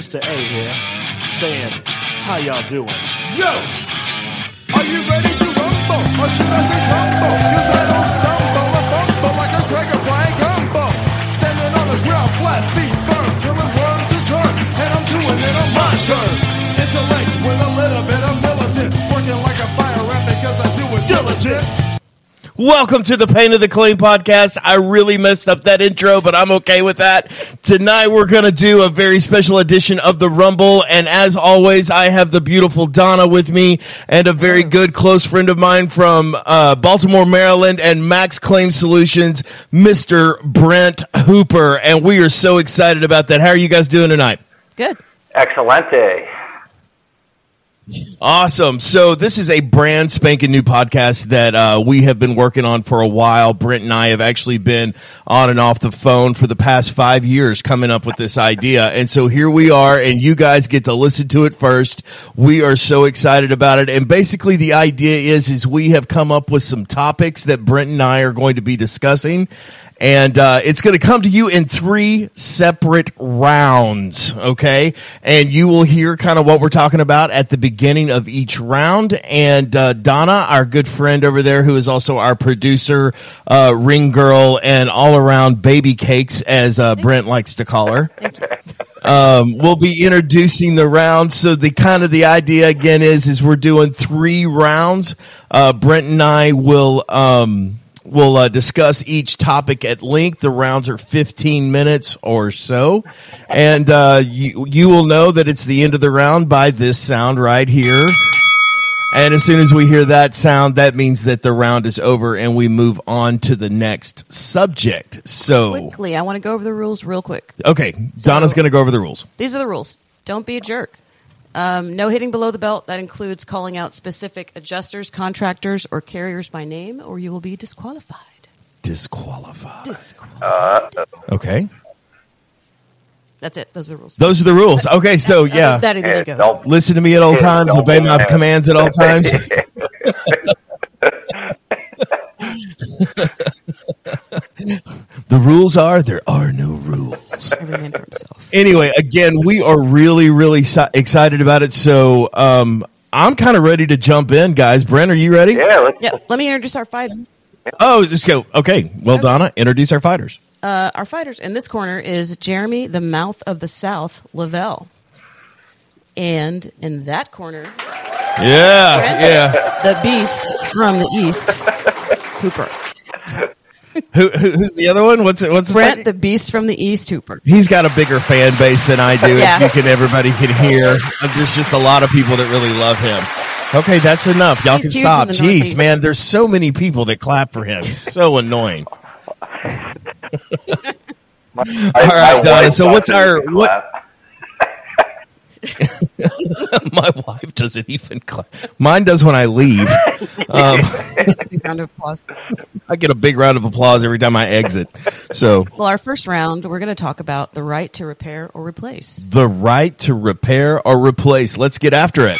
Mr. A here, saying, how y'all doing? Yo! Are you ready to rumble? Or should I say tumble? Cause I don't stumble or fumble like a cracker playing gumbo. Standing on the ground, flat feet firm, killing worms and germs. And I'm doing it on my terms. Intellect with a little bit of militant. Working like a fire rat because I do it diligent. Welcome to the Pain of the Clean podcast. I really messed up that intro, but I'm okay with that. Tonight we're going to do a very special edition of the Rumble. And as always, I have the beautiful Donna with me and a very good close friend of mine from uh, Baltimore, Maryland and Max Claim Solutions, Mr. Brent Hooper. And we are so excited about that. How are you guys doing tonight? Good. Excelente. Awesome. So this is a brand spanking new podcast that uh, we have been working on for a while. Brent and I have actually been on and off the phone for the past five years coming up with this idea. And so here we are and you guys get to listen to it first. We are so excited about it. And basically the idea is, is we have come up with some topics that Brent and I are going to be discussing and uh, it's going to come to you in three separate rounds okay and you will hear kind of what we're talking about at the beginning of each round and uh, donna our good friend over there who is also our producer uh, ring girl and all around baby cakes as uh, brent likes to call her um, we'll be introducing the rounds. So the kind of the idea again is is we're doing three rounds. Uh, Brent and I will um, will uh, discuss each topic at length. The rounds are 15 minutes or so, and uh, you you will know that it's the end of the round by this sound right here. And as soon as we hear that sound, that means that the round is over and we move on to the next subject. So, Quickly, I want to go over the rules real quick. okay, Donna's going to go over the rules. These are the rules. Don't be a jerk. Um, no hitting below the belt. That includes calling out specific adjusters, contractors, or carriers by name, or you will be disqualified. Disqualified. Disqualified. Okay. That's it. Those are the rules. Those are the rules. Okay, so yeah. That anything Yeah, goes. don't- Listen to me at all times, obey my commands at all times. the rules are there are no rules. Every man for himself. Anyway, again, we are really, really si- excited about it. So um, I'm kind of ready to jump in, guys. Brent, are you ready? Yeah, let's, Yeah. Let me introduce our fighter. Oh, let's go. Okay. Well, Donna, introduce our fighters. Uh, our fighters in this corner is Jeremy, the mouth of the South, Lavelle. And in that corner, Yeah. Brent, Yeah. the beast from the East, Hooper. Who, who, who's the other one? What's it? What's the Brent, the beast from the East, Hooper. He's got a bigger fan base than I do. Yeah. If you can, everybody can hear. There's just a lot of people that really love him. Okay, that's enough. Y'all He's can stop. Jeez, Northeast. man, there's so many people that clap for him. It's so annoying. my, All right, Donna, so what's our- what- clap. My wife doesn't even clap. Mine does when I leave. Um, That's a big round of applause. I get a big round of applause every time I exit. So, Well, our first round, we're going to talk about the right to repair or replace. the right to repair or replace. Let's get after it.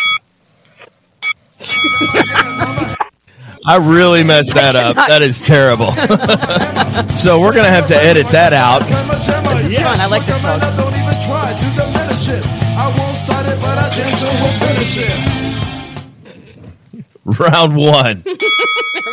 I really messed that up. That is terrible. so we're gonna have to edit that out. This is fun. I like this song. I don't even try to diminish it. I won't start it, but I damn sure will finish it. Round one.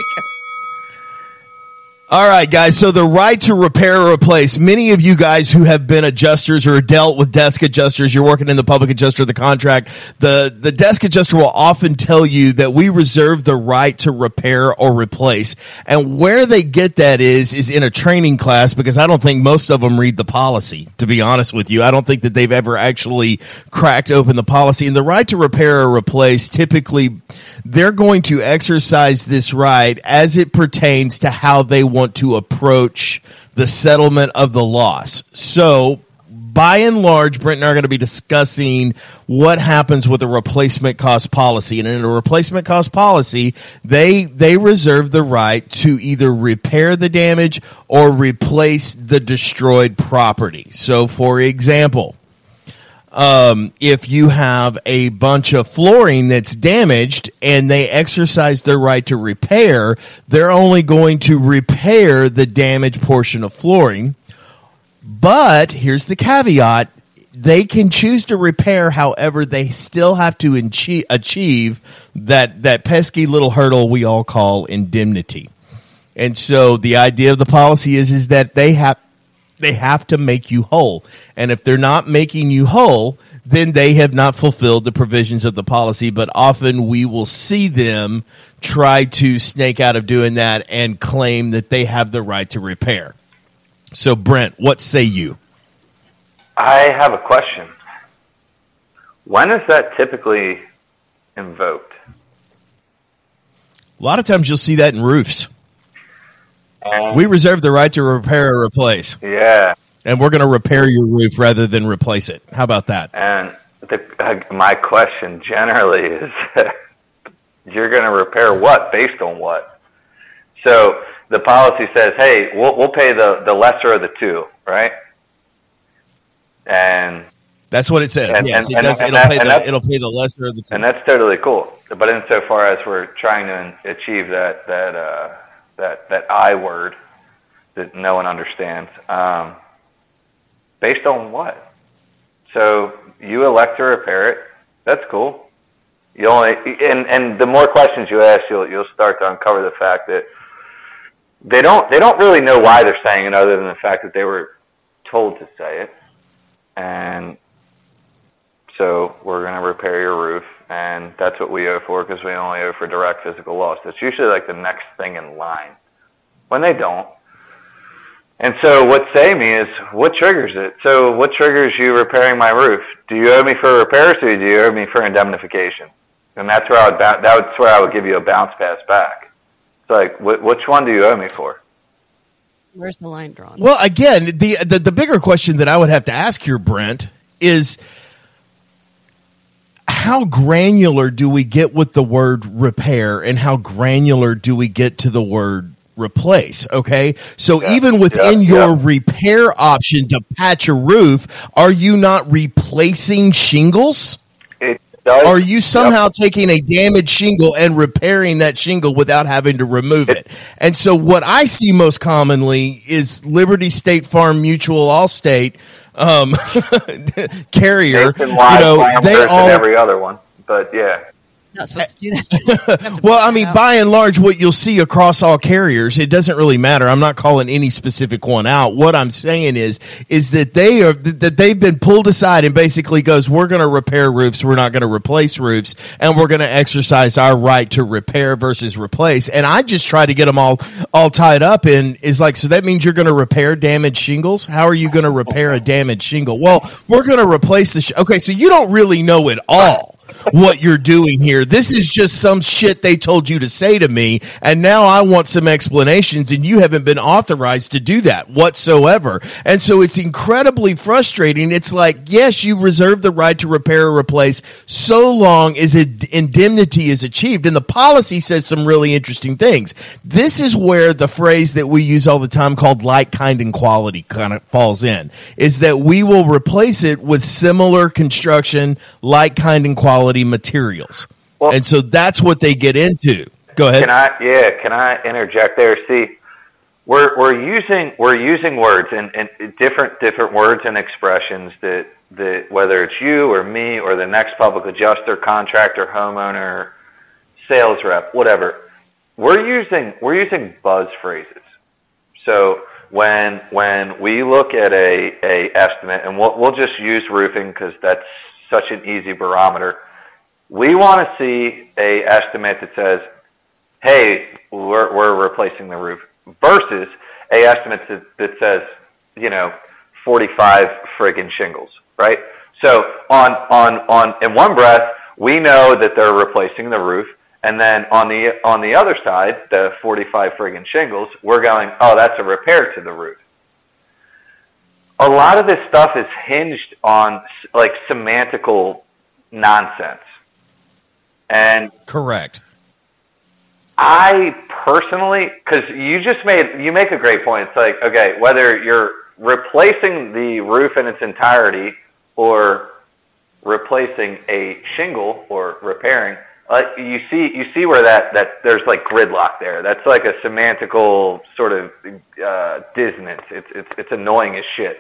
All right, guys. So the right to repair or replace. Many of you guys who have been adjusters or dealt with desk adjusters, you're working in the public adjuster, the contract. The the desk adjuster will often tell you that we reserve the right to repair or replace. And where they get that is is in a training class because I don't think most of them read the policy. To be honest with you, I don't think that they've ever actually cracked open the policy. And the right to repair or replace typically they're going to exercise this right as it pertains to how they want to approach the settlement of the loss. So, by and large, Brent and I are going to be discussing what happens with a replacement cost policy. And in a replacement cost policy, they they reserve the right to either repair the damage or replace the destroyed property. So, for example, um, if you have a bunch of flooring that's damaged and they exercise their right to repair, they're only going to repair the damaged portion of flooring. But here's the caveat they can choose to repair. However, they still have to achieve, that that pesky little hurdle we all call indemnity. And so the idea of the policy is is that they have they have to make you whole. And if they're not making you whole, then they have not fulfilled the provisions of the policy. But often we will see them try to snake out of doing that and claim that they have the right to repair. So, Brent, what say you? I have a question. When is that typically invoked? A lot of times you'll see that in roofs. We reserve the right to repair or replace, yeah, and we're going to repair your roof rather than replace it. How about that? and the, uh, my question generally is, you're going to repair what based on what? So the policy says, hey, we'll, we'll pay the, the lesser of the two, right? And That's what it says. And- yes, and- it does. And, it'll, pay the it'll pay the lesser of the two. and that's totally cool. But insofar as we're trying to achieve that that uh, that that I word that no one understands, um, based on what? So you elect to repair it. That's cool. You only and and the more questions you ask, you'll you'll start to uncover the fact that they don't they don't really know why they're saying it, other than the fact that they were told to say it, and so we're going to repair your roof, and that's what we owe for because we only owe for direct physical loss. That's usually like the next thing in line when they don't. And so what's saying me is what triggers it? So what triggers you repairing my roof? Do you owe me for repairs or do you owe me for indemnification? And that's where I would ba- that's where I would give you a bounce pass back. It's like wh- which one do you owe me for? Where's the line drawn? Well, again, the, the the bigger question that I would have to ask here, Brent, is how granular do we get with the word repair, and how granular do we get to the word replace? Okay, so even within yeah, your yeah. repair option to patch a roof, are you not replacing shingles? Are you somehow taking a damaged shingle and repairing that shingle without having to remove it? And so, what I see most commonly is Liberty State Farm Mutual Allstate um, carrier. You know, they all every other one, but yeah. Not eh. supposed to do that. Well, I mean, by and large, what you'll see across all carriers, it doesn't really matter. I'm not calling any specific one out. What I'm saying is, is that they are that they've been pulled aside and basically goes, we're going to repair roofs, we're not going to replace roofs, and we're going to exercise our right to repair versus replace. And I just try to get them all all tied up in is like, so that means you're going to repair damaged shingles. How are you going to repair a damaged shingle? Well, we're going to replace the. Sh- okay, so you don't really know it all what you're doing here. This is just some shit they told you to say to me, and now I want some explanations, and you haven't been authorized to do that whatsoever. And so it's incredibly frustrating. It's like, yes, you reserve the right to repair or replace so long as it, indemnity is achieved. And the policy says some really interesting things. This is where the phrase that we use all the time called like, kind, and quality kind of falls in, is that we will replace it with similar construction, like, kind, and quality materials. Well- and so that's what they get into. Go ahead. Can I? Yeah. Can I interject there? See, we're we're using we're using words and, and different different words and expressions that that whether it's you or me or the next public adjuster, contractor, homeowner, sales rep, whatever, we're using we're using buzz phrases. So when when we look at a, a estimate, and we'll we'll just use roofing because that's such an easy barometer. We want to see a estimate that says hey, we're, we're replacing the roof versus a estimate that, that says, you know, 45 friggin' shingles, right? So on, on, on, in one breath, we know that they're replacing the roof. And then on the, on the other side, the 45 friggin' shingles, we're going, oh, that's a repair to the roof. A lot of this stuff is hinged on like semantical nonsense. And Correct. I personally, because you just made you make a great point. It's like okay, whether you're replacing the roof in its entirety or replacing a shingle or repairing, uh, you see you see where that that there's like gridlock there. That's like a semantical sort of uh, dissonance. It's it's it's annoying as shit.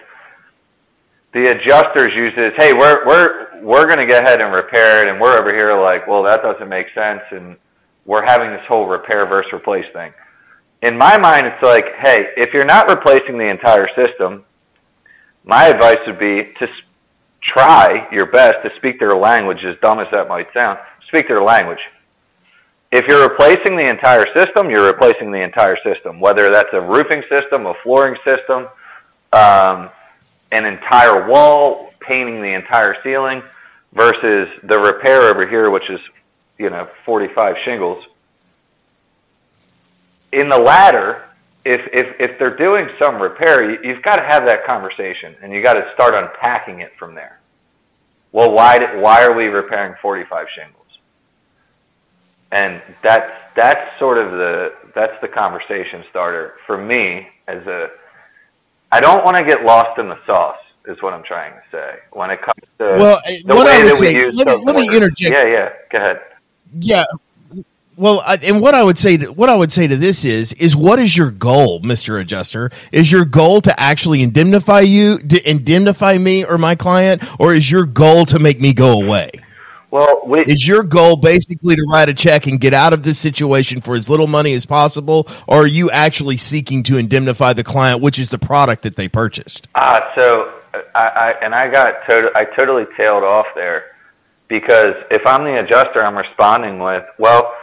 The adjusters use this. Hey, we're we're we're going to go ahead and repair it, and we're over here like, well, that doesn't make sense, and we're having this whole repair versus replace thing. In my mind, it's like, hey, if you're not replacing the entire system, my advice would be to try your best to speak their language, as dumb as that might sound. Speak their language. If you're replacing the entire system, you're replacing the entire system, whether that's a roofing system, a flooring system, um, an entire wall, painting the entire ceiling, versus the repair over here, which is, you know, 45 shingles. In the latter, if, if, if they're doing some repair, you, you've got to have that conversation and you got to start unpacking it from there. Well, why, did, why are we repairing 45 shingles? And that's, that's sort of the, that's the conversation starter for me as a, I don't want to get lost in the sauce is what I'm trying to say when it comes to Well, uh, the what I way would that we use let me- let me interject. Yeah, yeah. Go ahead. Yeah. Well, I, and what I would say to, what I would say to this is is what is your goal, Mister Adjuster? Is your goal to actually indemnify you, to indemnify me or my client, or is your goal to make me go away? Well, we, Is your goal basically to write a check and get out of this situation for as little money as possible, or are you actually seeking to indemnify the client, which is the product that they purchased? Ah, so I, I and I got total, I totally tailed off there because if I'm the adjuster, I'm responding with, well,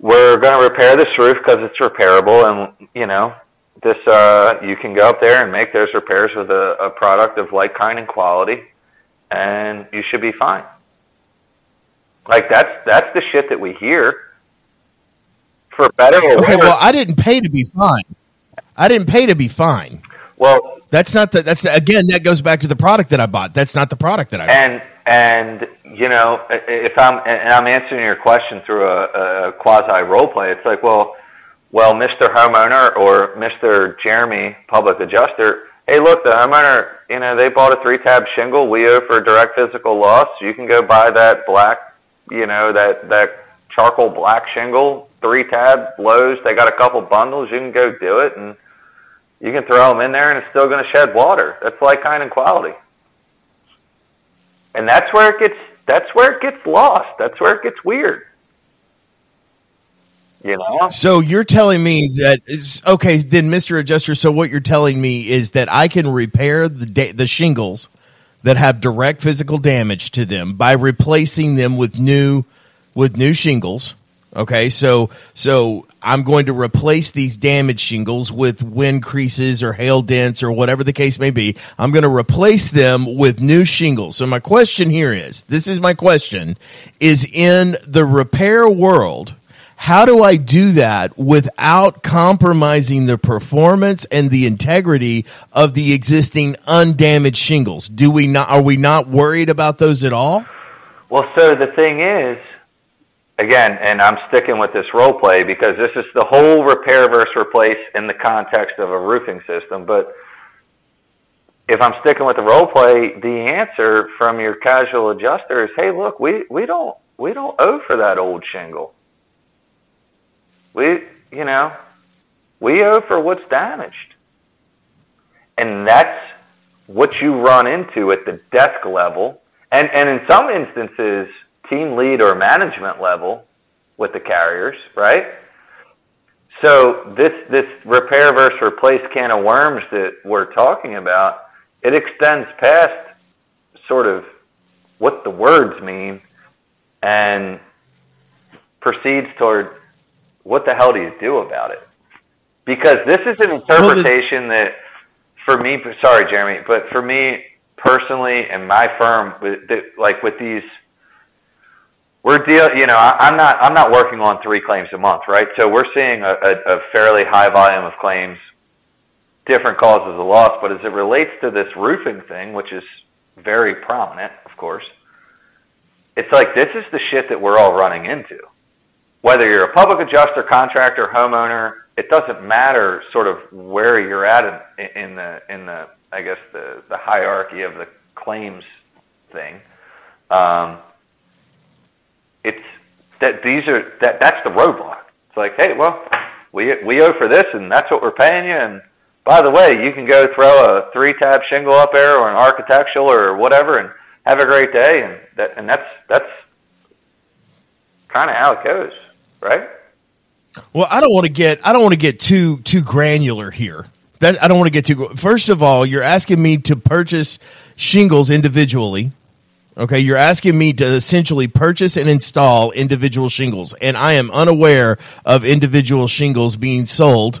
we're going to repair this roof because it's repairable, and you know, this uh, you can go up there and make those repairs with a, a product of like kind and quality, and you should be fine. Like that's that's the shit that we hear. For better or Okay, worse. well, I didn't pay to be fine. I didn't pay to be fine. well, That's not the. That's again. That goes back to the product that I bought. That's not the product that I bought. And and you know, if I'm and I'm answering your question through a, a quasi role play, it's like, well, well, Mr. Homeowner or Mr. Jeremy, public adjuster. Hey, look, the homeowner, you know, they bought a three tab shingle. We owe for direct physical loss. You can go buy that black, you know, that that charcoal black shingle, three tab Lowe's. They got a couple bundles. You can go do it, and you can throw them in there, and it's still going to shed water. That's like kind and quality and that's where it gets that's where it gets lost that's where it gets weird you know So you're telling me that is okay, then, Mister Adjuster. So what you're telling me is that I can repair the the shingles that have direct physical damage to them by replacing them with new with new shingles. Okay, so so I'm going to replace these damaged shingles with wind creases or hail dents or whatever the case may be. I'm going to replace them with new shingles. So my question here is, this is my question, is in the repair world, how do I do that without compromising the performance and the integrity of the existing undamaged shingles? Do we not are we not worried about those at all? well so the thing is again and i'm sticking with this role play because this is the whole repair versus replace in the context of a roofing system but if i'm sticking with the role play the answer from your casual adjuster is hey look we we don't we don't owe for that old shingle we you know we owe for what's damaged. And that's what you run into at the desk level. And and in some instances team lead or management level with the carriers right? So this this repair versus replace can of worms that we're talking about it extends past sort of what the words mean and proceeds toward what the hell do you do about it? Because this is an interpretation that for me sorry jeremy but for me personally and my firm with the- like with these we're deal you know I, i'm not i'm not working on three claims a month right? So we're seeing a, a, a fairly high volume of claims different causes of loss but as it relates to this roofing thing which is very prominent of course it's like this is the shit that we're all running into whether you're a public adjuster, contractor, homeowner, it doesn't matter sort of where you're at in, in the in the I guess the the hierarchy of the claims thing. Um, it's that these are that that's the roadblock. It's like, hey, well, we we owe for this, and that's what we're paying you, and by the way, you can go throw a three tab shingle up there or an architectural or whatever and have a great day and that and that's that's kind of how it goes, right? Well, I don't want to get I don't want to get too too granular here. That I don't want to get too. First of all, you're asking me to purchase shingles individually. Okay, you're asking me to essentially purchase and install individual shingles, and I am unaware of individual shingles being sold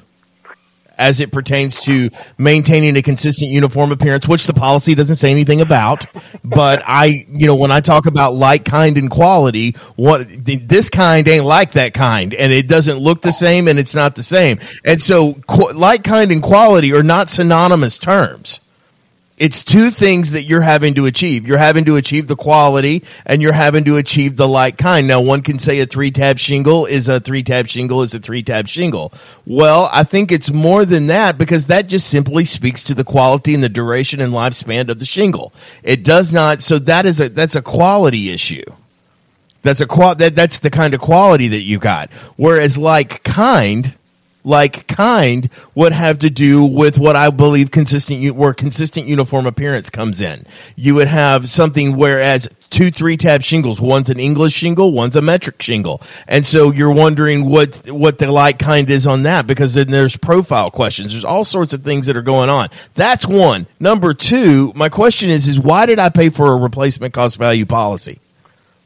as it pertains to maintaining a consistent uniform appearance, which the policy doesn't say anything about. But I, you know, when I talk about like, kind, and quality, what this kind ain't like that kind, and it doesn't look the same, and it's not the same. And so, qu- like, kind, and quality are not synonymous terms it's two things that you're having to achieve. You're having to achieve the quality and you're having to achieve the like kind. Now, one can say a three tab shingle is a three tab shingle is a three tab shingle. Well, I think it's more than that because that just simply speaks to the quality and the duration and lifespan of the shingle. It does not. So that is a, that's a quality issue. That's a qual, that, that's the kind of quality that you got. Whereas like kind, like kind would have to do with what I believe consistent where consistent uniform appearance comes in. You would have something whereas two three tab shingles, one's an English shingle, one's a metric shingle, and so you're wondering what what the like kind is on that because then there's profile questions. There's all sorts of things that are going on. That's one. Number two, my question is is why did I pay for a replacement cost value policy?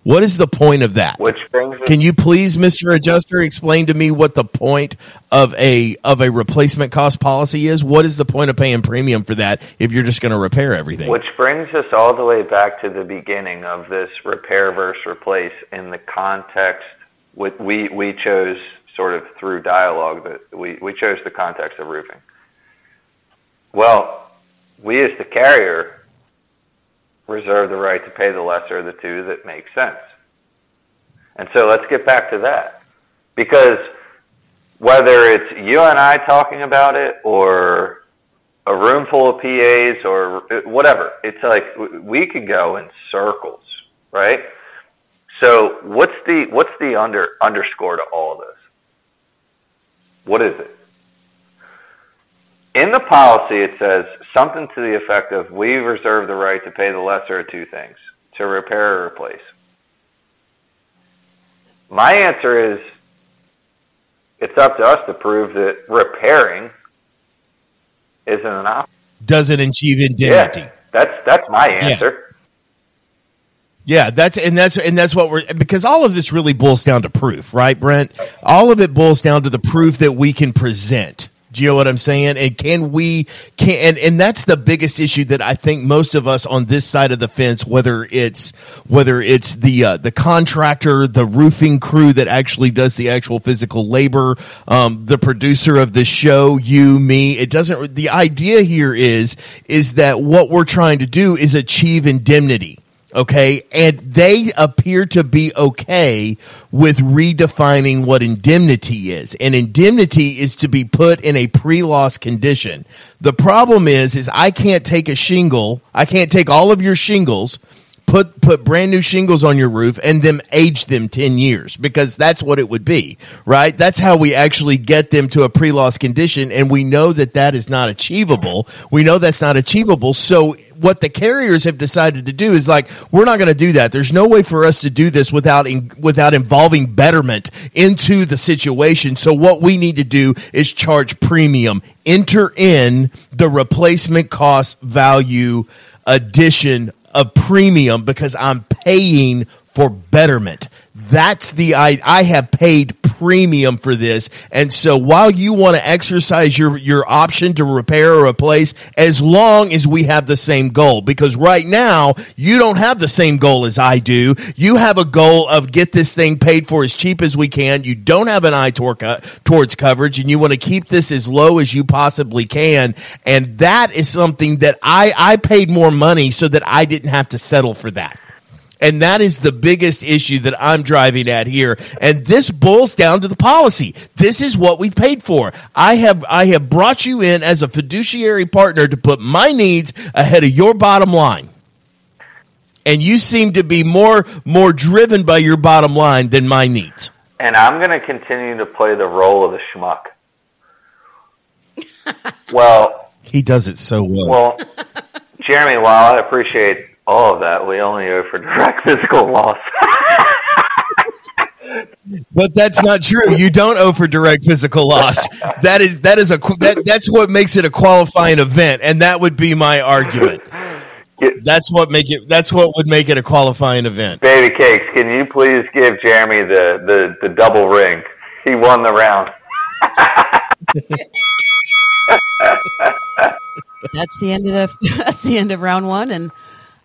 What is the point of that? Which brings Can you please, Mr. Adjuster, explain to me what the point of a of a replacement cost policy is? What is the point of paying premium for that if you're just going to repair everything? Which brings us all the way back to the beginning of this repair versus replace in the context with we we chose sort of through dialogue that we, we chose the context of roofing. Well, we as the carrier reserve the right to pay the lesser of the two that makes sense. And so let's get back to that. Because whether it's you and I talking about it or a room full of PAs or whatever, it's like we could go in circles, right? So what's the what's the under underscore to all of this? What is it? In the policy, it says something to the effect of we reserve the right to pay the lesser of two things to repair or replace. My answer is it's up to us to prove that repairing isn't an option. Doesn't achieve indemnity. Yeah, that's that's my answer. Yeah, that's and that's and that's what we're because all of this really boils down to proof, right, Brent? All of it boils down to the proof that we can present. Do you know what I'm saying? And can we can and, and that's the biggest issue that I think most of us on this side of the fence, whether it's whether it's the uh, the contractor, the roofing crew that actually does the actual physical labor, um, the producer of the show, you, me, it doesn't. The idea here is is that what we're trying to do is achieve indemnity okay? And they appear to be okay with redefining what indemnity is. And indemnity is to be put in a pre-loss condition. The problem is is i can't take a shingle i can't take all of your shingles put put brand new shingles on your roof and then age them 10 years because that's what it would be right? That's how we actually get them to a pre-loss condition and we know that that is not achievable. We know that's not achievable. So what the carriers have decided to do is like we're not going to do that. There's no way for us to do this without in, without involving betterment into the situation. So what we need to do is charge premium enter in the replacement cost value addition of premium because I'm paying for betterment. That's the I I have paid premium for this. And so while you want to exercise your your option to repair or replace as long as we have the same goal because right now you don't have the same goal as I do. You have a goal of get this thing paid for as cheap as we can. You don't have an eye toward, uh, towards coverage and you want to keep this as low as you possibly can. And that is something that I I paid more money so that I didn't have to settle for that. And that is the biggest issue that I'm driving at here. And this boils down to the policy. This is what we paid for. I have, I have brought you in as a fiduciary partner to put my needs ahead of your bottom line. And you seem to be more, more driven by your bottom line than my needs. And I'm going to continue to play the role of the schmuck. Well, He does it so well. well, Jeremy, while I appreciate all of that, we only owe for direct physical loss. But that's not true. You don't owe for direct physical loss. That is that is a that that's what makes it a qualifying event, and that would be my argument. That's what make it. That's what would make it a qualifying event. Baby cakes, can you please give Jeremy the, the, the double ring? He won the round. That's the end of the that's the end of round one, and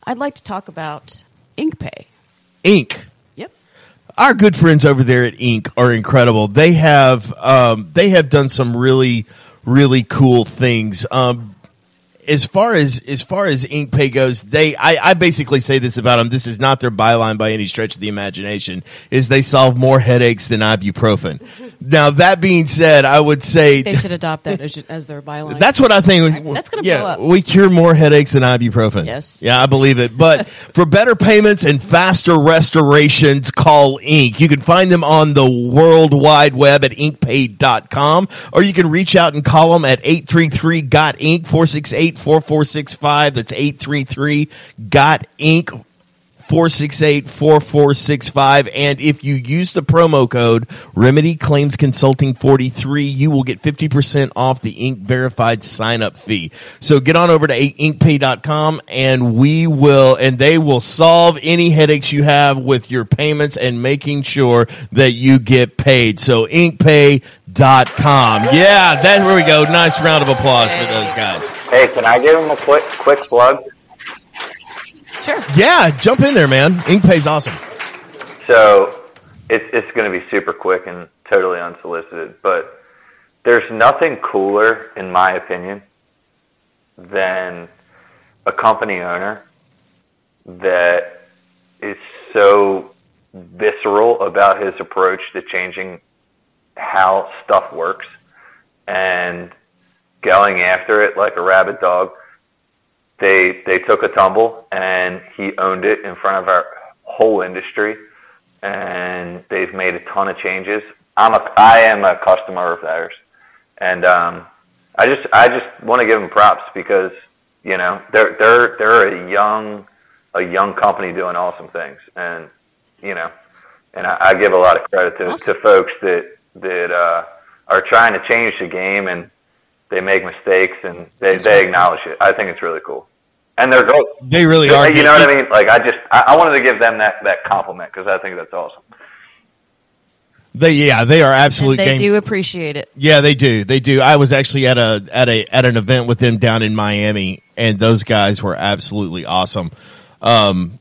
I'd like to talk about InkPay. Iink. Yep. Our good friends over there at Iink are incredible. They have um, they have done some really really cool things. Um, as far as as far as InkPay goes, they I, I basically say this about them. This is not their byline by any stretch of the imagination. Is they solve more headaches than ibuprofen. now that being said, I would say They should adopt that as, as their byline. That's what I think. That's gonna yeah, blow up. We cure more headaches than ibuprofen. Yes. Yeah, I believe it. But for better payments and faster restorations, call Iink. You can find them on the World Wide Web at inkpay.com or you can reach out and call them at 833 got Inc. 468 4465. That's 833 got Inc. 468-4465 and if you use the promo code remedy claims consulting 43 you will get 50% off the ink verified sign up fee so get on over to inkpay.com and we will and they will solve any headaches you have with your payments and making sure that you get paid so inkpay.com yeah that's where we go. Nice round of applause for those guys. Hey, can I give him a quick quick plug? sure. yeah jump in there man. Inkpay's awesome. So it's it's going to be super quick and totally unsolicited, but there's nothing cooler, in my opinion, than a company owner that is so visceral about his approach to changing how stuff works and going after it like a rabid dog. They they took a tumble and he owned it in front of our whole industry and they've made a ton of changes. I'm a I am a customer of theirs, and um, I just I just want to give them props because you know they're they're they're a young a young company doing awesome things, and you know, and I, I give a lot of credit to Awesome. to folks that that uh, are trying to change the game and they make mistakes and they they acknowledge it. I think it's really cool, and they're great. they really are You know what I mean? Like I just I, I wanted to give them that that compliment because I think that's awesome. they yeah they are And absolute they game do appreciate it. Yeah, they do. They do. I was actually at a at a at an event with them down in Miami, and those guys were absolutely awesome. Um,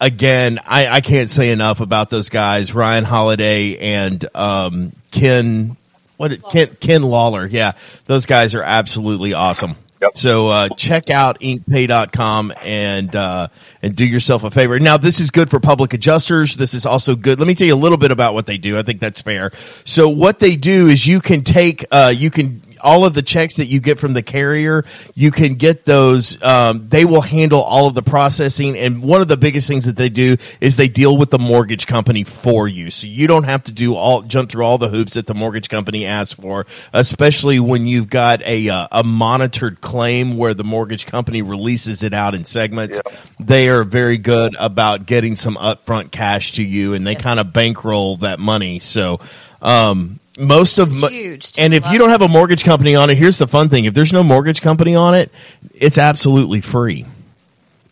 again, I, I can't say enough about those guys, Ryan Holiday and um, Ken. What it- Ken Ken Lawler? Yeah, those guys are absolutely awesome. Yep. So uh, check out inkpay.com and uh, and do yourself a favor. Now this is good for public adjusters. This is also good. Let me tell you a little bit about what they do. I think that's fair. So what they do is you can take uh, you can all of the checks that you get from the carrier, you can get those. Um, they will handle all of the processing, and one of the biggest things that they do is they deal with the mortgage company for you, so you don't have to do all jump through all the hoops that the mortgage company asks for. Especially when you've got a uh, a monitored claim where the mortgage company releases it out in segments. They are very good about getting some upfront cash to you, and they kind of bankroll that money. So. Um, most of It's huge, and if you don't have a mortgage company on it, here's the fun thing: if there's no mortgage company on it, it's absolutely free.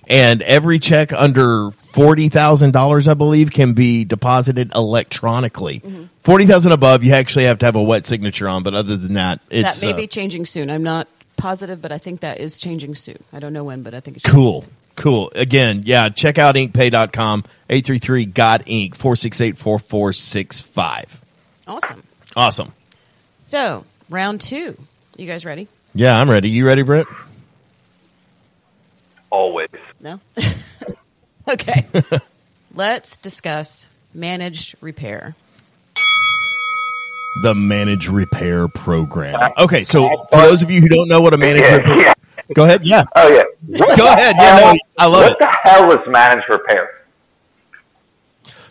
And every check under forty thousand dollars, I believe, can be deposited electronically. Forty thousand above, you actually have to have a wet signature on. But other than that, it's that may uh, be changing soon. I'm not positive, but I think that is changing soon. I don't know when, but I think it's cool. changing Cool. Again, yeah, check out inkpay.com, 833 got ink 468 4465. Awesome. Awesome. So round two. You guys ready? Yeah, I'm ready. You ready, Brett? Always. No. okay. Let's discuss managed repair. the managed repair program. Okay, so for those of you who don't know what a managed Yeah, repair, yeah. go ahead. Yeah, Oh yeah. go ahead. Yeah, no, I love it. what the hell is managed repair?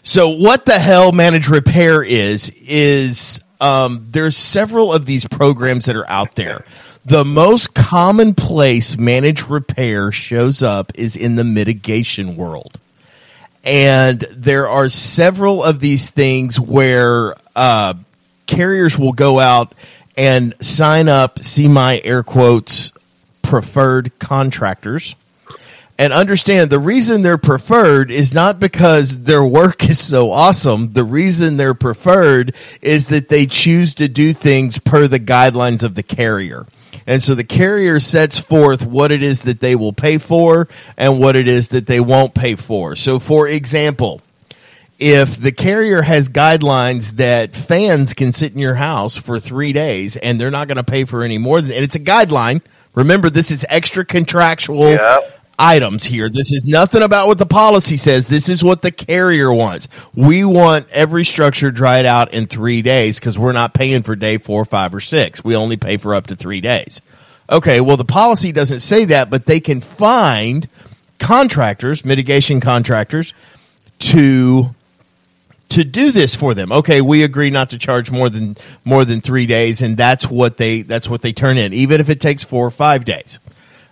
So what the hell managed repair is is um, there's several of these programs that are out there. The most common place managed repair shows up is in the mitigation world. And there are several of these things where uh, carriers will go out and sign up, see my air quotes, preferred contractors. And understand the reason they're preferred is not because their work is so awesome. The reason they're preferred is that they choose to do things per the guidelines of the carrier. And so the carrier sets forth what it is that they will pay for and what it is that they won't pay for. So, for example, if the carrier has guidelines that fans can sit in your house for three days and they're not going to pay for any more than, and it's a guideline. Remember, this is extra contractual. Items here. This is nothing about what the policy says. This is what the carrier wants. We want every structure dried out in three days because we're not paying for day four, five, or six. We only pay for up to three days. Okay, well, the policy doesn't say that, but they can find contractors, mitigation contractors, to to do this for them. Okay, we agree not to charge more than more than three days, and that's what they that's what they turn in, even if it takes four or five days.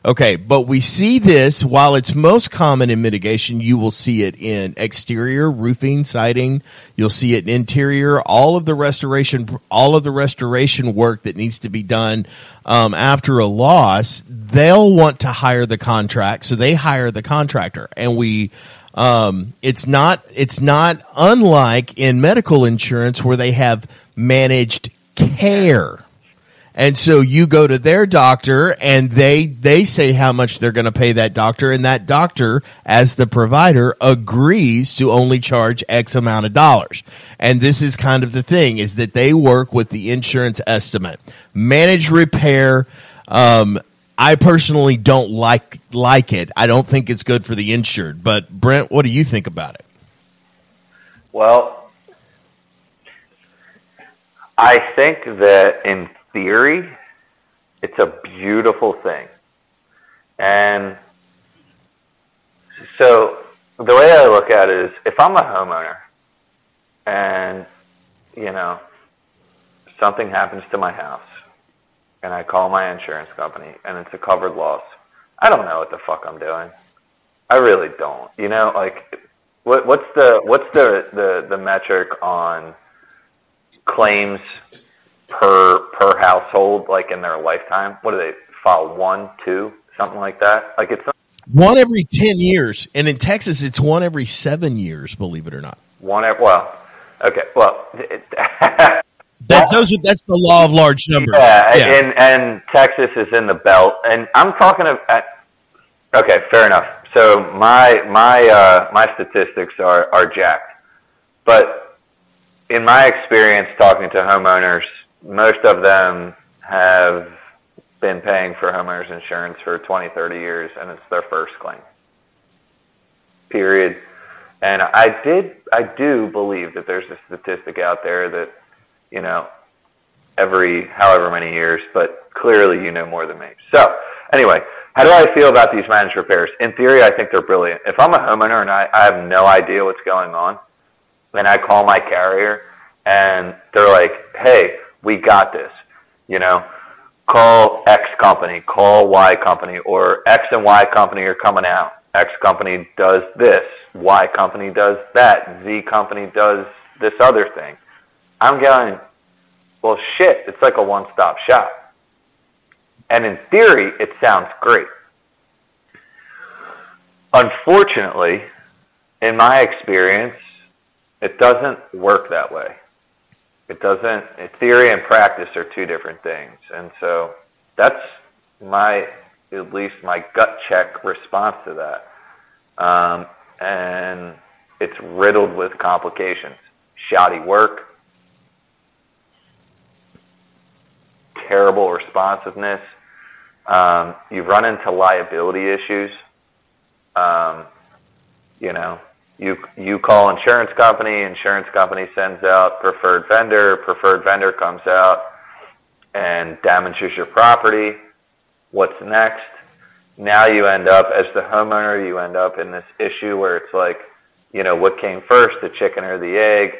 Okay, but we see this while it's most common in mitigation, you will see it in exterior roofing, siding. You'll see it in interior. All of the restoration, all of the restoration work that needs to be done um, after a loss, they'll want to hire the contract, so they hire the contractor, and we. Um, it's not. It's not unlike in medical insurance where they have managed care. And so you go to their doctor and they they say how much they're going to pay that doctor and that doctor as the provider agrees to only charge x amount of dollars. And this is kind of the thing is that they work with the insurance estimate. Managed repair um I personally don't like like it. I don't think it's good for the insured. But Brent, what do you think about it? Well, I think that in theory, it's a beautiful thing. And so the way I look at it is if I'm a homeowner and, you know, something happens to my house and I call my insurance company and it's a covered loss, I don't know what the fuck I'm doing. I really don't. You know, like what, what's the what's the, the, the metric on claims per per household like in their lifetime? What do they file one, two, something like that? Like it's One every 10 years. And in Texas, it's one every seven years, believe it or not. one. Well, okay, well, it, That, those are, that's the law of large numbers. yeah, and and Texas is in the belt, and I'm talking of. Okay, fair enough. So my my uh, my statistics are are jacked, but in my experience talking to homeowners, most of them have been paying for homeowners insurance for 20, 30 years, and it's their first claim. Period. And I did, I do believe that there's a statistic out there that, you know, every however many years, but clearly you know more than me. So, anyway, how do I feel about these managed repairs? In theory, I think they're brilliant. If I'm a homeowner and I, I have no idea what's going on, and I call my carrier and they're like, hey, we got this, you know, call X company, call Y company, or X and Y company are coming out. X company does this, Y company does that, Z company does this other thing. I'm going, well, shit, it's like a one stop shop. And in theory, it sounds great. Unfortunately, in my experience, it doesn't work that way. It doesn't, theory and practice are two different things. And so that's my, at least my gut check response to that. Um, and it's riddled with complications. Shoddy work, terrible responsiveness. Um, you run into liability issues. Um, you know, you you call insurance company, insurance company sends out preferred vendor, preferred vendor comes out and damages your property. What's next? Now you end up as the homeowner, you end up in this issue where it's like, you know, what came first, the chicken or the egg?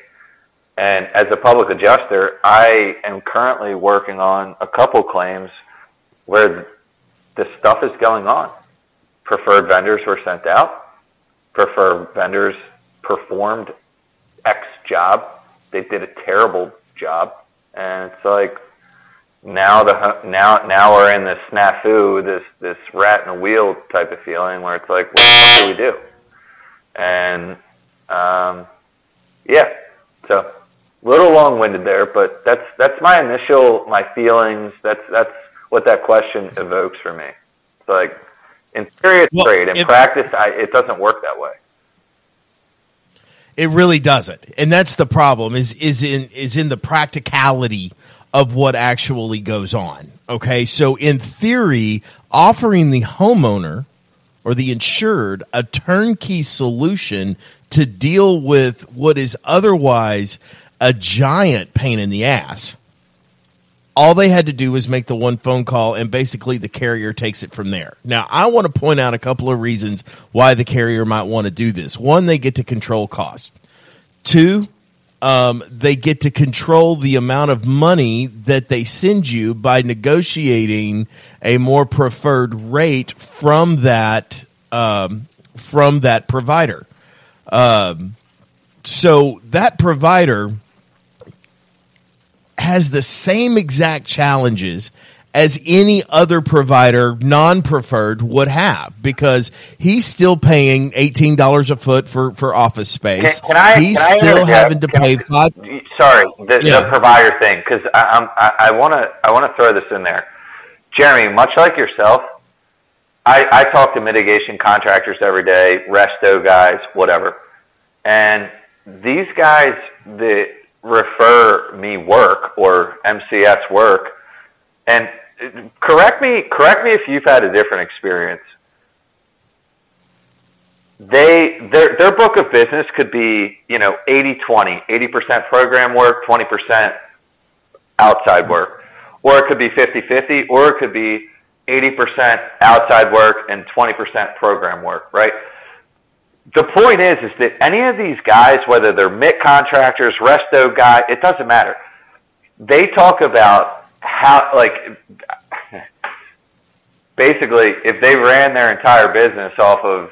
And as a public adjuster, I am currently working on a couple claims where the stuff is going on. Preferred vendors were sent out. Preferred vendors performed X job. They did a terrible job, and it's like now the now now we're in this snafu, this this rat in a wheel type of feeling where it's like, what do we do? And um, yeah, so a little long winded there, but that's that's my initial my feelings. That's that's what that question evokes for me. It's like in theory it's Well, great. In if- practice, I, it doesn't work that way. It really doesn't, and that's the problem. Is is in is in the practicality of what actually goes on. Okay, so in theory, offering the homeowner or the insured a turnkey solution to deal with what is otherwise a giant pain in the ass. All they had to do was make the one phone call, and basically the carrier takes it from there. Now, I want to point out a couple of reasons why the carrier might want to do this. One, they get to control cost. Two, um, they get to control the amount of money that they send you by negotiating a more preferred rate from that um, from that provider. Um, so that provider has the same exact challenges as any other provider, non-preferred, would have because he's still paying eighteen dollars a foot for, for office space. Can, can I? he's can still interject? having to pay I- five. Sorry, the, Yeah. the provider thing, because I, I want to I want to throw this in there, Jeremy. Much like yourself, I, I talk to mitigation contractors every day, resto guys, whatever, and these guys that refer me work or MCS work, and correct me correct me if you've had a different experience. They their their book of business could be you know 80 20 80% program work 20% outside work. Or it could be 50 50 or it could be 80% outside work and 20% program work right the point is is that any of these guys whether they're MIT contractors resto guy it doesn't matter they talk about how like basically if they ran their entire business off of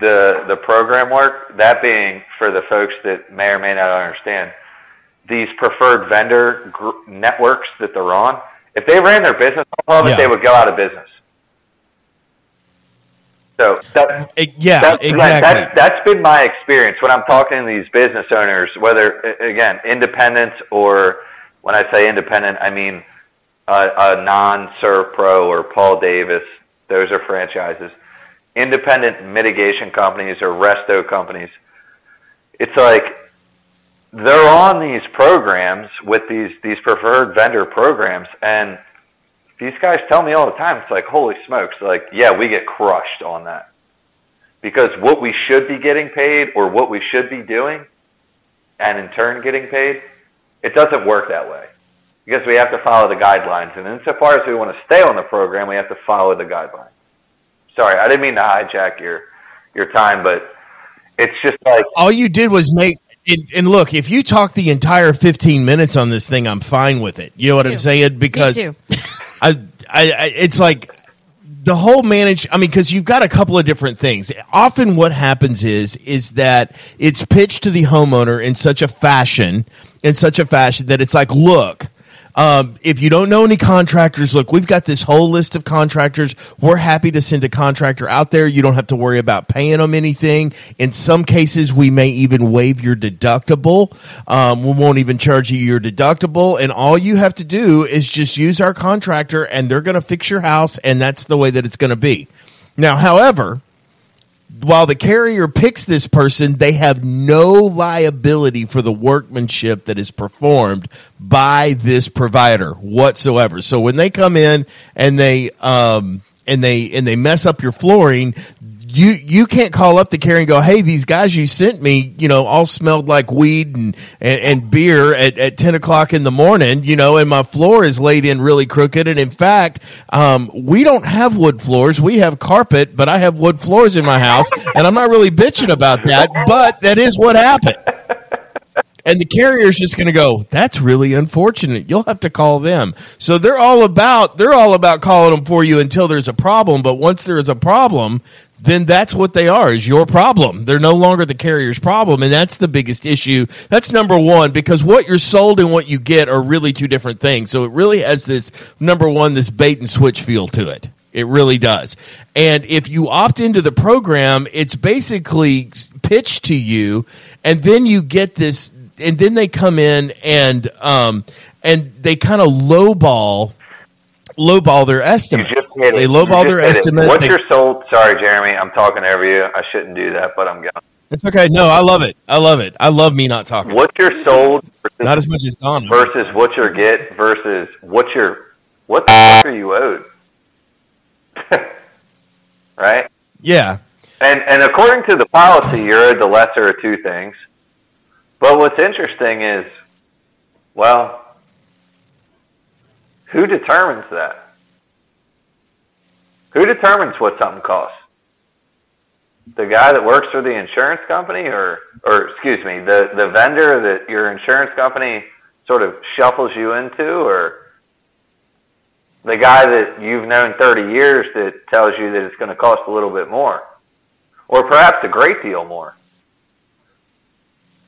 the the program work, that being for the folks that may or may not understand, these preferred vendor gr- networks that they're on, if they ran their business off of it, Yeah. they would go out of business. So that, yeah, that's, exactly. That's, that's been my experience when I'm talking to these business owners, whether again independent or when I say independent, I mean a, a non-SERVPRO or Paul Davis. Those are franchises. Independent mitigation companies or resto companies. It's like they're on these programs with these these preferred vendor programs, and these guys tell me all the time. It's like holy smokes! Like yeah, we get crushed on that because what we should be getting paid or what we should be doing, and in turn getting paid, it doesn't work that way because we have to follow the guidelines. And insofar as we want to stay on the program, we have to follow the guidelines. Sorry, I didn't mean to hijack your your time, but it's just like all you did was make and, and look if you talk the entire 15 minutes on this thing i'm fine with it you know what i'm saying because Me too. I, I, it's like the whole manage i mean because you've got a couple of different things. Often what happens is is that it's pitched to the homeowner in such a fashion in such a fashion that it's like look um, if you don't know any contractors, look, we've got this whole list of contractors. We're happy to send a contractor out there. You don't have to worry about paying them anything. In some cases, we may even waive your deductible. Um, we won't even charge you your deductible. And all you have to do is just use our contractor and they're going to fix your house. And that's the way that it's going to be. Now, however, while the carrier picks this person, they have no liability for the workmanship that is performed by this provider whatsoever. So when they come in and they um and they and they mess up your flooring, you you can't call up the carrier and go, "Hey, these guys you sent me, you know, all smelled like weed and and, and beer at, at ten o'clock in the morning, you know, and my floor is laid in really crooked. And in fact, um, we don't have wood floors; we have carpet, but I have wood floors in my house, and I'm not really bitching about that, but that is what happened. And the carrier's just going to go, that's really unfortunate. You'll have to call them. So they're all about they're all about calling them for you until there's a problem, but once there is a problem, then that's what they are is your problem. They're no longer the carrier's problem and that's the biggest issue. That's number 1 because what you're sold and what you get are really two different things. So it really has this number 1 this bait and switch feel to it. It really does. And if you opt into the program, it's basically pitched to you and then you get this and then they come in and um and they kind of lowball lowball their estimate. just hit it. They lowball their estimate. What's They- your sold? Sorry, Jeremy. I'm talking over you. I shouldn't do that, but I'm going. It's okay. No, I love it. I love it. I love me not talking. What's your sold versus, Not as much as Don. versus what your get versus what your what the fuck are you owed? right? Yeah. And and according to the policy, you're owed the lesser of two things. But what's interesting is, well, who determines that? Who determines what something costs? The guy that works for the insurance company, or or excuse me, the the vendor that your insurance company sort of shuffles you into, or the guy that you've known 30 years that tells you that it's going to cost a little bit more, or perhaps a great deal more.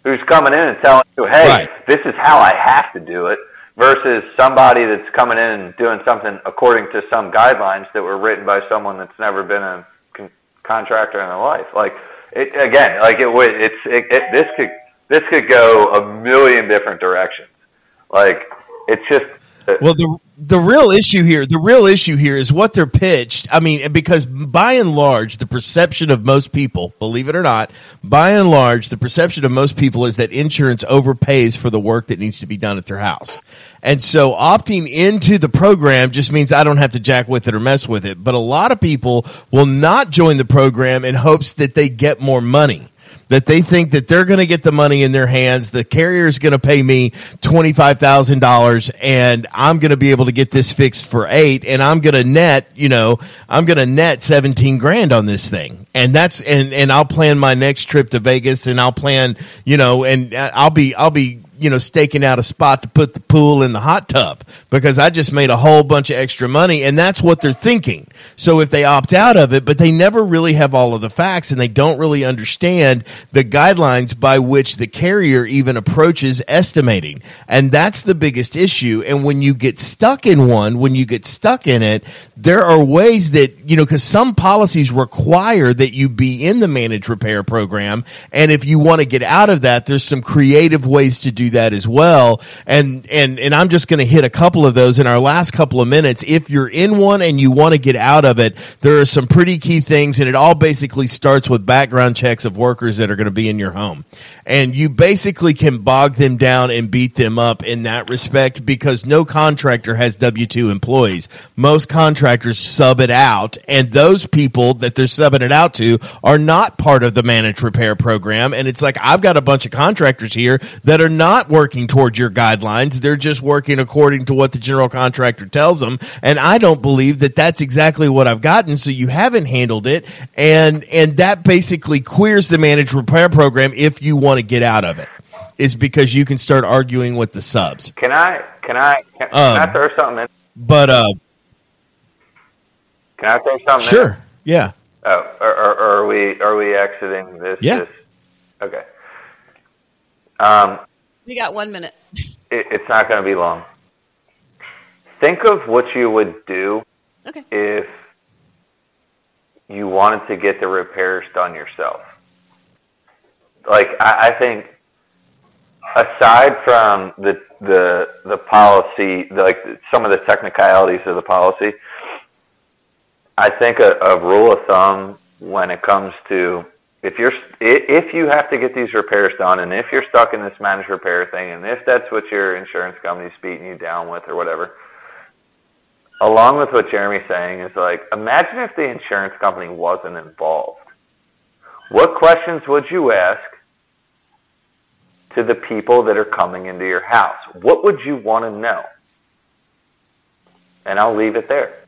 Who's coming in and telling you, hey, Right. this is how I have to do it, versus somebody that's coming in and doing something according to some guidelines that were written by someone that's never been a con- contractor in their life. Like, it, again, like it would, it's, it, it, this could, this could go a million different directions. Like, it's just, Well, the the real issue here, the real issue here is what they're pitched. I mean, because by and large, the perception of most people, believe it or not, by and large, the perception of most people is that insurance overpays for the work that needs to be done at their house. And so opting into the program just means I don't have to jack with it or mess with it. But a lot of people will not join the program in hopes that they get more money that they think that they're going to get the money in their hands. The carrier is going to pay me $25,000 and I'm going to be able to get this fixed for eight and I'm going to net, you know, I'm going to net 17 grand on this thing. And that's, and, and I'll plan my next trip to Vegas and I'll plan, you know, and I'll be, I'll be, you know, staking out a spot to put the pool in the hot tub because I just made a whole bunch of extra money and that's what they're thinking. So if they opt out of it, but they never really have all of the facts and they don't really understand the guidelines by which the carrier even approaches estimating. And that's the biggest issue. And when you get stuck in one, when you get stuck in it, there are ways that, you know, cause some policies require that you be in the managed repair program. And if you want to get out of that, there's some creative ways to do that as well. And, and, and I'm just going to hit a couple of those in our last couple of minutes. If you're in one and you want to get out of it, there are some pretty key things and it all basically starts with background checks of workers that are going to be in your home. And you basically can bog them down and beat them up in that respect because no contractor has W-2 employees. Most contractors sub it out and those people that they're subbing it out to are not part of the managed repair program. And it's like, I've got a bunch of contractors here that are not working towards your guidelines. They're just working according to what the general contractor tells them. And I don't believe that that's exactly what I've gotten. So you haven't handled it. And, and that basically queers the managed repair program if you want to get out of it is because you can start arguing with the subs. can I, can I, can, can Um, I throw something in? But, uh, Can I throw something in? sure. Yeah. Oh, or, or are we are we exiting this? Yeah. this? Okay. Um, We got one minute. it, it's not going to be long. Think of what you would do Okay. if you wanted to get the repairs done yourself. Like I, I think, aside from the the the policy, like some of the technicalities of the policy, I think a, a rule of thumb when it comes to if you're if you have to get these repairs done, and if you're stuck in this managed repair thing, and if that's what your insurance company's beating you down with or whatever, along with what Jeremy's saying is like, imagine if the insurance company wasn't involved. What questions would you ask to the people that are coming into your house? What would you want to know? And I'll leave it there.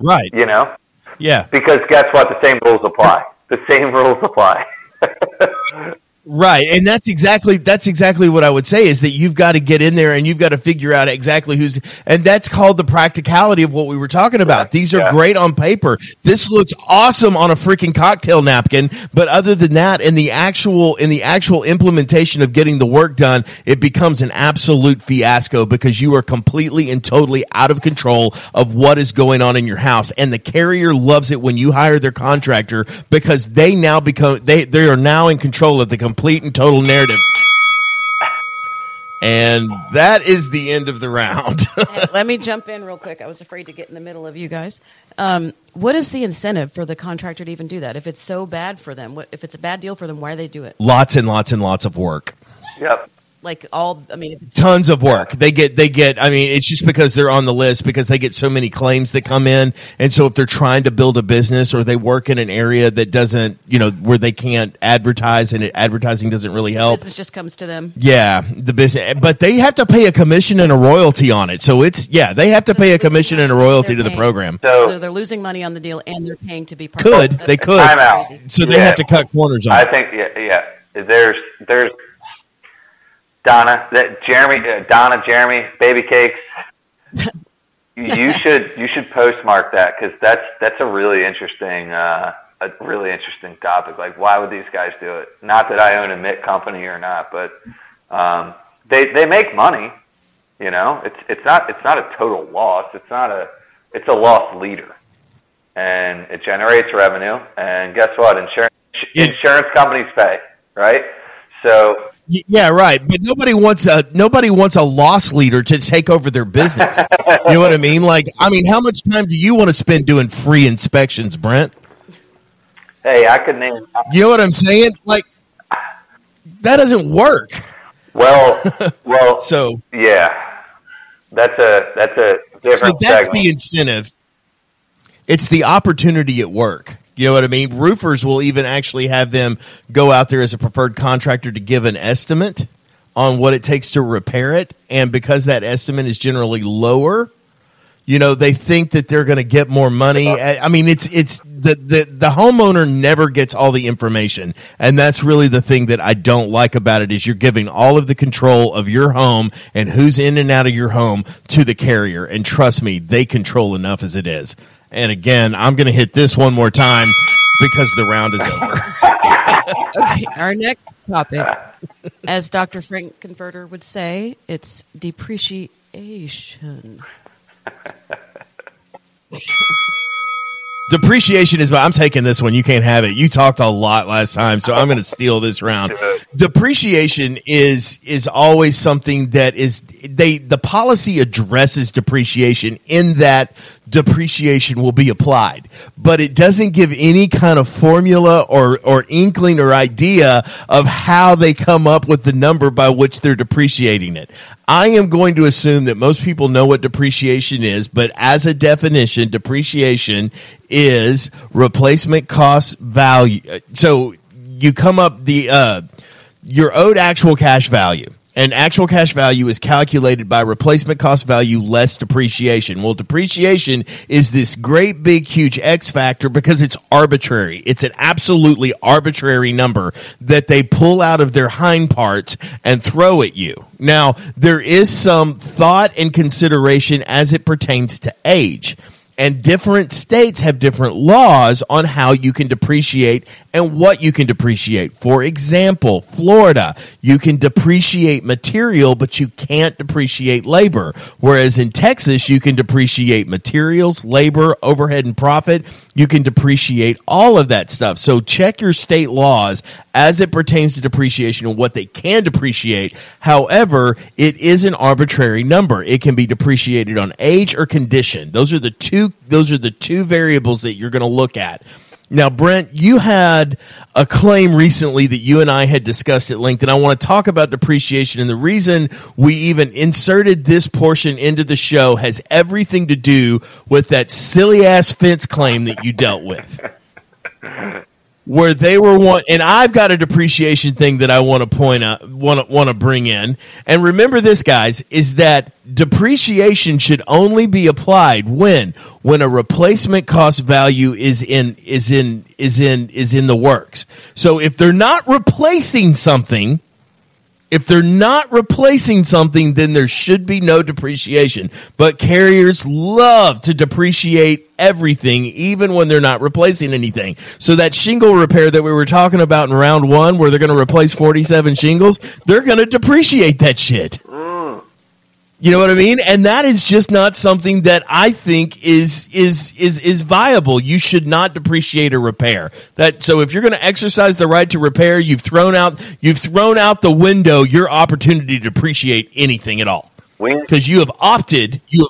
Right. You know, Yeah. because guess what? The same rules apply. The same rules apply. Right. And that's exactly that's exactly what I would say is that you've got to get in there and you've got to figure out exactly who's and that's called the practicality of what we were talking about. These are Yeah. great on paper. This looks awesome on a freaking cocktail napkin, but other than that in the actual in the actual implementation of getting the work done, it becomes an absolute fiasco because you are completely and totally out of control of what is going on in your house and the carrier loves it when you hire their contractor because they now become they they are now in control of the complete and total narrative. And that is the end of the round. Let me jump in real quick. I was afraid to get in the middle of you guys. Um, what is the incentive for the contractor to even do that? If it's so bad for them, what, if it's a bad deal for them, why do they do it? lots and lots and lots of work. Yep. Like all, I mean, tons of work. They get they get I mean it's just because they're on the list because they get so many claims that come in and so if they're trying to build a business or they work in an area that doesn't, you know, where they can't advertise and it, advertising doesn't really help. business just comes to them. Yeah, the business but they have to pay a commission and a royalty on it. So it's yeah, they have to pay a commission and a royalty to the program. So- they're, they're losing money on the deal and they're paying to be part Could. of it. They could. Time out. So they Yeah. have to cut corners on I it. think yeah, yeah. There's there's Donna, that Jeremy, uh, Donna, Jeremy, baby cakes. you should you should postmark that because that's that's a really interesting uh, a really interesting topic. Like, why would these guys do it? Not that I own a mitt company or not, but um, they they make money. You know, it's it's not it's not a total loss. It's not a it's a loss leader, and it generates revenue. And guess what? Insurance Yeah. insurance companies pay, right? So Yeah, right. But nobody wants a nobody wants a loss leader to take over their business. you know what I mean? Like, I mean, how much time do you want to spend doing free inspections, Brent? hey, I could name You know what I'm saying? Like, that doesn't work. well, well, So, yeah, that's a that's a different. so that's segment. the incentive. It's the opportunity at work. You know what I mean? Roofers will even actually have them go out there as a preferred contractor to give an estimate on what it takes to repair it. And because that estimate is generally lower, you know, they think that they're going to get more money. I mean, it's, it's the, the, the homeowner never gets all the information. And that's really the thing that I don't like about it is you're giving all of the control of your home and who's in and out of your home to the carrier. And trust me, they control enough as it is. And again, I'm going to hit this one more time because the round is over. Okay, our next topic, as Dr. Frank Converter would say, it's depreciation. Depreciation is, but I'm taking this one. You can't have it. You talked a lot last time, so I'm going to steal this round. Depreciation is is always something that is they the policy addresses depreciation in that depreciation will be applied, but it doesn't give any kind of formula or or inkling or idea of how they come up with the number by which they're depreciating it. I am going to assume that most people know what depreciation is, but as a definition, depreciation is replacement cost value. So you come up the uh, your owed actual cash value. And actual cash value is calculated by replacement cost value less depreciation. Well, depreciation is this great big huge X factor because it's arbitrary. It's an absolutely arbitrary number that they pull out of their hind parts and throw at you. Now, there is some thought and consideration as it pertains to age and different states have different laws on how you can depreciate and what you can depreciate. For example, Florida, you can depreciate material, but you can't depreciate labor. Whereas in Texas, you can depreciate materials, labor, overhead, and profit. You can depreciate all of that stuff. So check your state laws as it pertains to depreciation and what they can depreciate. However, it is an arbitrary number. It can be depreciated on age or condition. Those are the two those are the two variables that you're going to look at. Now, Brent, you had a claim recently that you and I had discussed at length, and I want to talk about depreciation. And the reason we even inserted this portion into the show has everything to do with that silly ass fence claim that you dealt with. where they were one, and I've got a depreciation thing that I want to point out, want to want to bring in. And remember this, guys, is that depreciation should only be applied when when a replacement cost value is in is in is in is in the works. So if they're not replacing something if they're not replacing something, then there should be no depreciation. But carriers love to depreciate everything, even when they're not replacing anything. So that shingle repair that we were talking about in round one, where they're going to replace 47 shingles, they're going to depreciate that shit. You know what I mean? And that is just not something that I think is is is is viable. You should not depreciate a repair. That so if you're going to exercise the right to repair, you've thrown out you've thrown out the window your opportunity to depreciate anything at all. Because you have opted you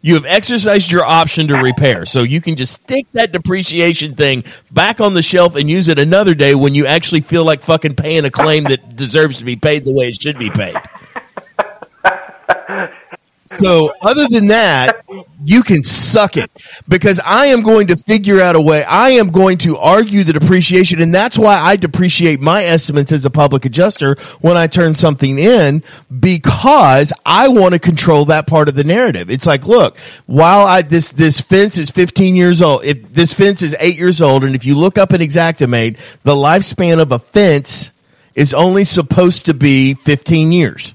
you have exercised your option to repair. So you can just stick that depreciation thing back on the shelf and use it another day when you actually feel like fucking paying a claim that deserves to be paid the way it should be paid. So, other than that, you can suck it because I am going to figure out a way. I am going to argue the depreciation, and that's why I depreciate my estimates as a public adjuster when I turn something in because I want to control that part of the narrative. It's like, look, while I this this fence is 15 years old, if this fence is eight years old, and if you look up an Xactimate, the lifespan of a fence is only supposed to be 15 years.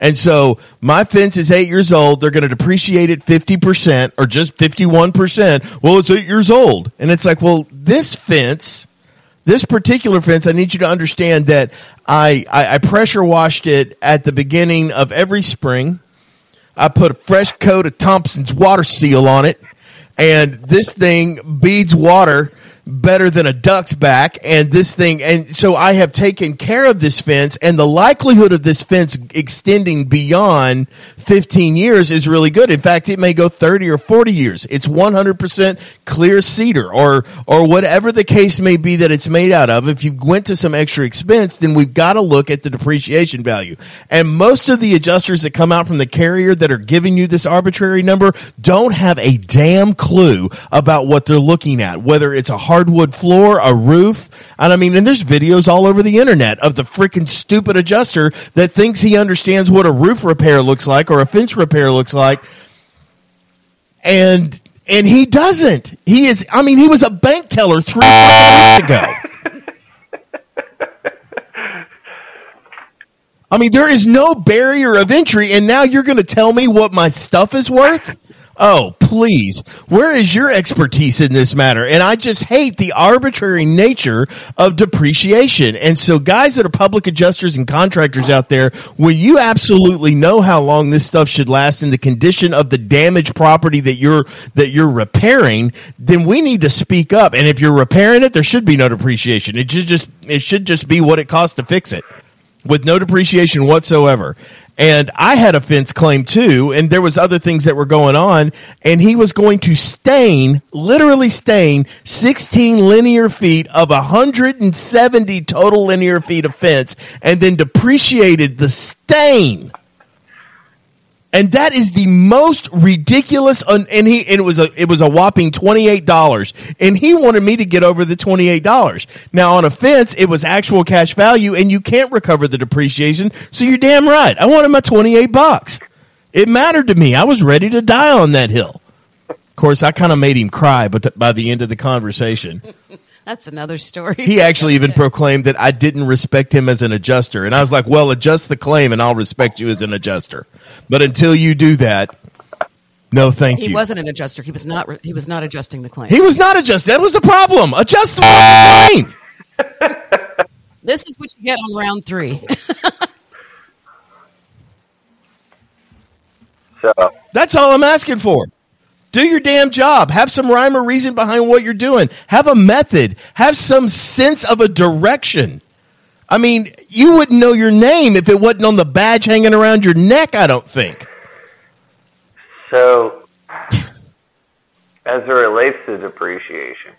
And so my fence is eight years old. They're going to depreciate it 50% or just 51%. Well, it's eight years old. And it's like, well, this fence, this particular fence, I need you to understand that I, I, I pressure washed it at the beginning of every spring. I put a fresh coat of Thompson's water seal on it. And this thing beads water better than a duck's back and this thing and so I have taken care of this fence and the likelihood of this fence extending beyond 15 years is really good. In fact, it may go 30 or 40 years. It's 100% clear cedar or or whatever the case may be that it's made out of. If you went to some extra expense, then we've got to look at the depreciation value. And most of the adjusters that come out from the carrier that are giving you this arbitrary number don't have a damn clue about what they're looking at, whether it's a hardwood floor, a roof. And I mean, and there's videos all over the internet of the freaking stupid adjuster that thinks he understands what a roof repair looks like or a fence repair looks like. And and he doesn't. He is I mean, he was a bank teller 3 weeks ago. I mean, there is no barrier of entry, and now you're going to tell me what my stuff is worth? Oh, please. Where is your expertise in this matter? And I just hate the arbitrary nature of depreciation. And so, guys that are public adjusters and contractors out there, when you absolutely know how long this stuff should last and the condition of the damaged property that you're that you're repairing, then we need to speak up. And if you're repairing it, there should be no depreciation. It should just it should just be what it costs to fix it with no depreciation whatsoever. And I had a fence claim too, and there was other things that were going on, and he was going to stain, literally stain 16 linear feet of 170 total linear feet of fence, and then depreciated the stain. And that is the most ridiculous. And he and it was a it was a whopping twenty eight dollars. And he wanted me to get over the twenty eight dollars. Now on a fence, it was actual cash value, and you can't recover the depreciation. So you're damn right. I wanted my twenty eight bucks. It mattered to me. I was ready to die on that hill. Of course, I kind of made him cry, but by the end of the conversation, That's another story. he actually even proclaimed that I didn't respect him as an adjuster. And I was like, well, adjust the claim and I'll respect you as an adjuster. But until you do that, no, thank he you. He wasn't an adjuster. He was not. Re- he was not adjusting the claim. He was not adjusted. That was the problem. Adjust the claim. this is what you get on round three. so That's all I'm asking for. Do your damn job. Have some rhyme or reason behind what you're doing. Have a method. Have some sense of a direction. I mean, you wouldn't know your name if it wasn't on the badge hanging around your neck, I don't think. So, as it relates to depreciation,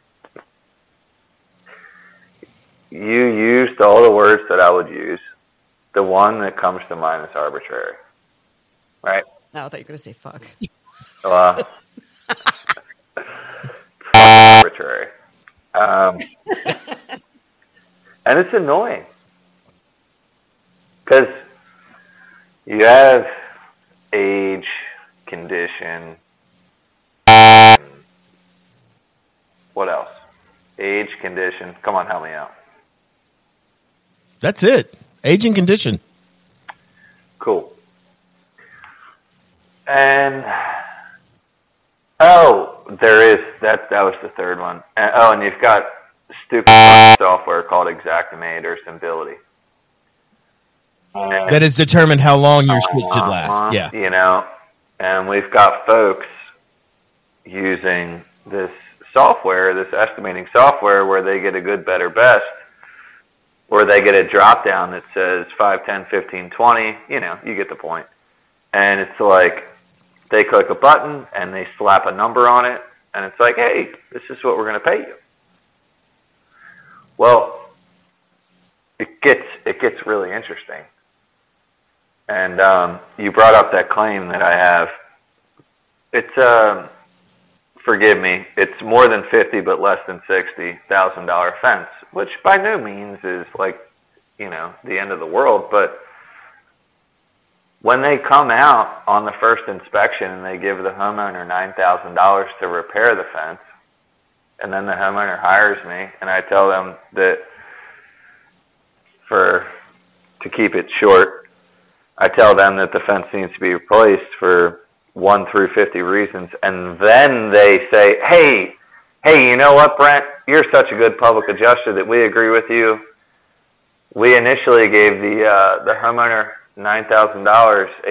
you used all the words that I would use. The one that comes to mind is arbitrary, right? no, I thought you were going to say fuck. Uh, arbitrary. Um, and it's annoying because you have age, condition. What else? Age, condition. Come on, help me out. That's it. Age and condition. Cool. And oh, there is that. That was the third one. And, oh, and you've got stupid software called Xactimate or Symbility. And- That has determined how long your shit should uh-huh, last. Yeah. You know, and we've got folks using this software, this estimating software, where they get a good, better, best, or they get a drop down that says 5, 10, 15, 20. You know, you get the point. And it's like they click a button and they slap a number on it, and it's like, hey, this is what we're going to pay you. Well, it gets it gets really interesting. And um, you brought up that claim that I have. It's um, forgive me, it's more than fifty, but less than sixty thousand dollar fence, which by no means is like you know the end of the world. But when they come out on the first inspection and they give the homeowner nine thousand dollars to repair the fence, and then the homeowner hires me, and I tell them that for to keep it short, I tell them that the fence needs to be replaced for one through 50 reasons. And then they say, hey, hey, you know what, Brent? You're such a good public adjuster that we agree with you. We initially gave the, uh, the homeowner $9,000